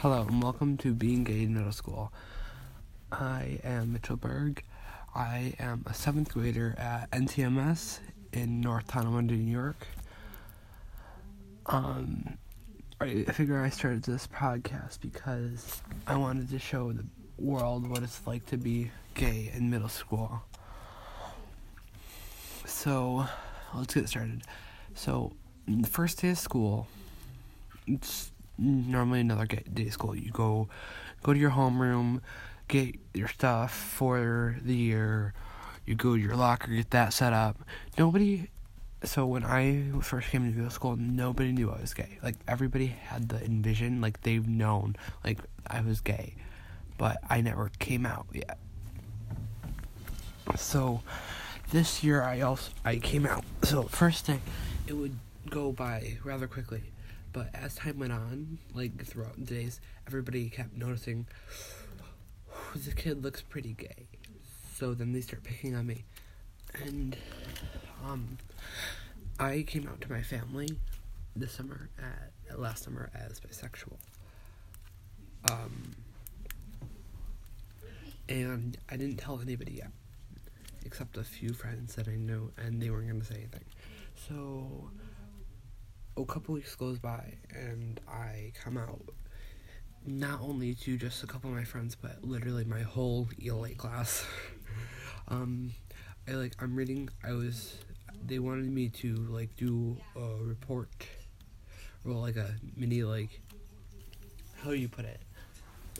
Hello and welcome to Being Gay in Middle School. I am Mitchell Berg. I am a seventh grader at NTMS in North Tonawanda, New York. Um, I figure I started this podcast because I wanted to show the world what it's like to be gay in middle school. So, let's get started. So, the first day of school, it's normally another day of school. You go, go to your homeroom, get your stuff for the year. You go to your locker, get that set up. Nobody. So when I first came to middle school, nobody knew I was gay. Like everybody had the envision, like they've known, like I was gay, but I never came out yet. So this year I also I came out. So first day, it would go by rather quickly. But as time went on, like throughout the days, everybody kept noticing the kid looks pretty gay. So then they start picking on me. And um I came out to my family this summer at last summer as bisexual. Um and I didn't tell anybody yet. Except a few friends that I know and they weren't gonna say anything. So a couple weeks goes by and I come out not only to just a couple of my friends but literally my whole ELA class. um I like I'm reading I was they wanted me to like do a report or like a mini like how you put it?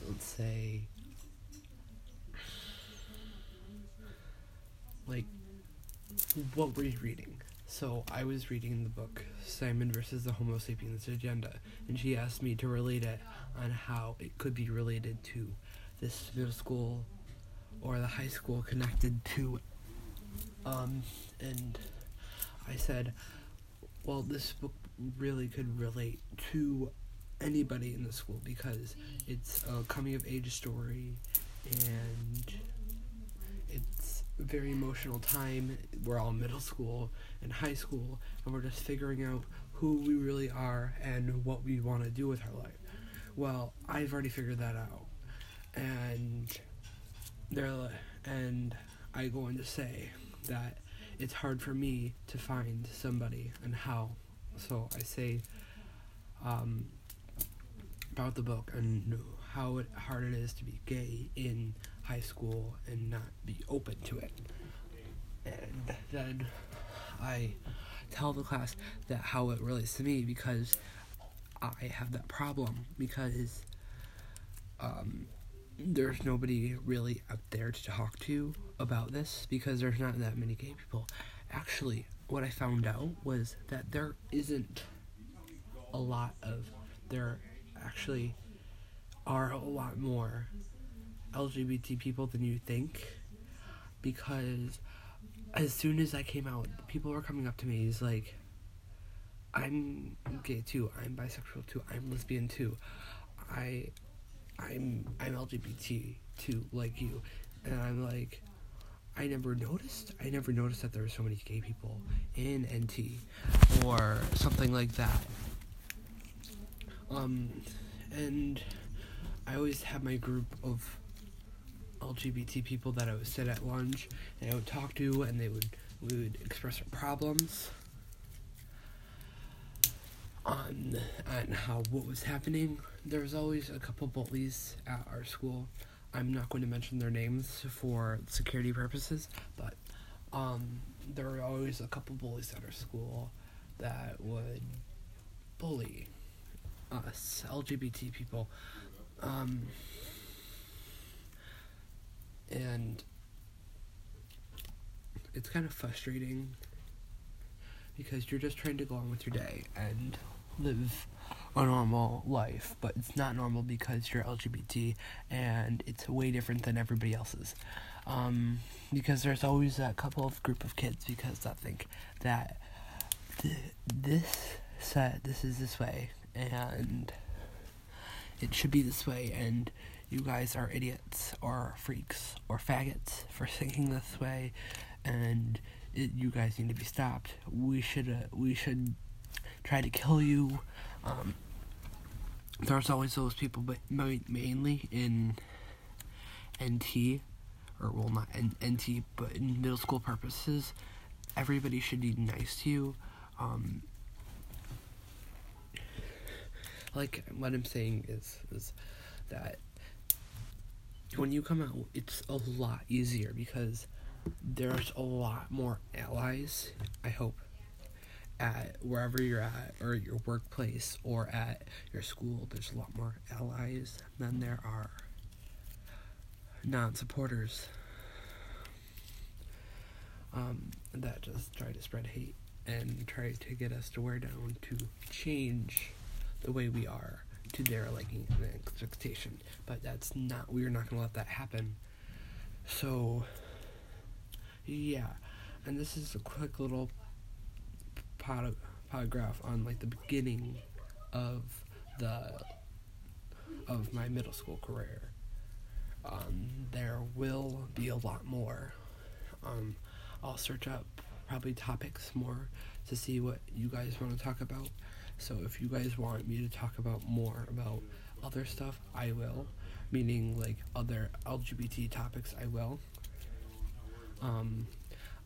Let's say like what were you reading? So I was reading the book Simon versus the Homo sapiens agenda, and she asked me to relate it on how it could be related to this middle school or the high school connected to um and I said well this book really could relate to anybody in the school because it's a coming of age story and very emotional time. We're all middle school and high school, and we're just figuring out who we really are and what we want to do with our life. Well, I've already figured that out, and they're and I go on to say that it's hard for me to find somebody and how. So I say um, about the book and how it, hard it is to be gay in high school and not be open to it. And then I tell the class that how it relates to me because I have that problem because um, there's nobody really out there to talk to about this because there's not that many gay people. Actually, what I found out was that there isn't a lot of there actually are a lot more LGBT people than you think because as soon as I came out, people were coming up to me. He's like, "I'm gay too. I'm bisexual too. I'm lesbian too. I, I'm I'm LGBT too, like you." And I'm like, I never noticed. I never noticed that there were so many gay people in NT, or something like that. Um, and I always have my group of LGBT people that I would sit at lunch and I would talk to, and they would we would express our problems on on how what was happening. There was always a couple bullies at our school. I'm not going to mention their names for security purposes, but um, there were always a couple bullies at our school that would bully us LGBT people. Um, and it's kind of frustrating because you're just trying to go on with your day and live a normal life, but it's not normal because you're LGBT and it's way different than everybody else's. Um, because there's always that couple of group of kids because that think that th- this set this is this way and it should be this way and you guys are idiots or freaks or faggots for thinking this way, and it, you guys need to be stopped. We should uh, we should try to kill you. Um, there's always those people, but mainly in NT, or well, not N- NT, but in middle school purposes, everybody should be nice to you. Um, like what I'm saying is is that when you come out, it's a lot easier because there's a lot more allies. I hope at wherever you're at or your workplace or at your school there's a lot more allies than there are non-supporters um, that just try to spread hate and try to get us to wear down to change the way we are to their liking and expectation but that's not we're not to let that happen so yeah and this is a quick little pod- paragraph on like the beginning of the of my middle school career. Um, there will be a lot more. Um, I'll search up probably topics more to see what you guys want to talk about. So if you guys want me to talk about more about other stuff, I will. Meaning like other LGBT topics, I will. Um,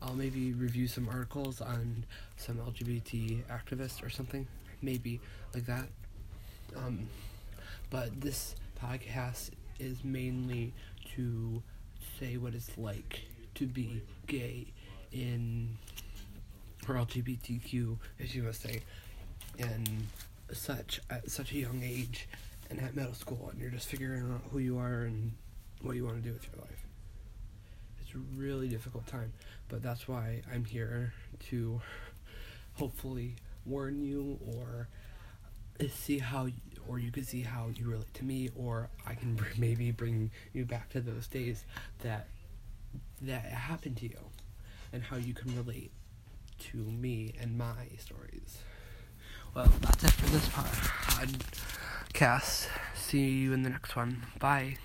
I'll maybe review some articles on some LGBT activists or something, maybe like that. Um, but this podcast is mainly to say what it's like to be gay in or LGBTQ, as you must say, and such at such a young age and at middle school, and you're just figuring out who you are and what you want to do with your life It's a really difficult time. But that's why I'm here to hopefully warn you or see how or you can see how you relate to me or I can maybe bring you back to those days that that happened to you and how you can relate to me and my stories. Well, that's it for this podcast. See you in the next one. Bye.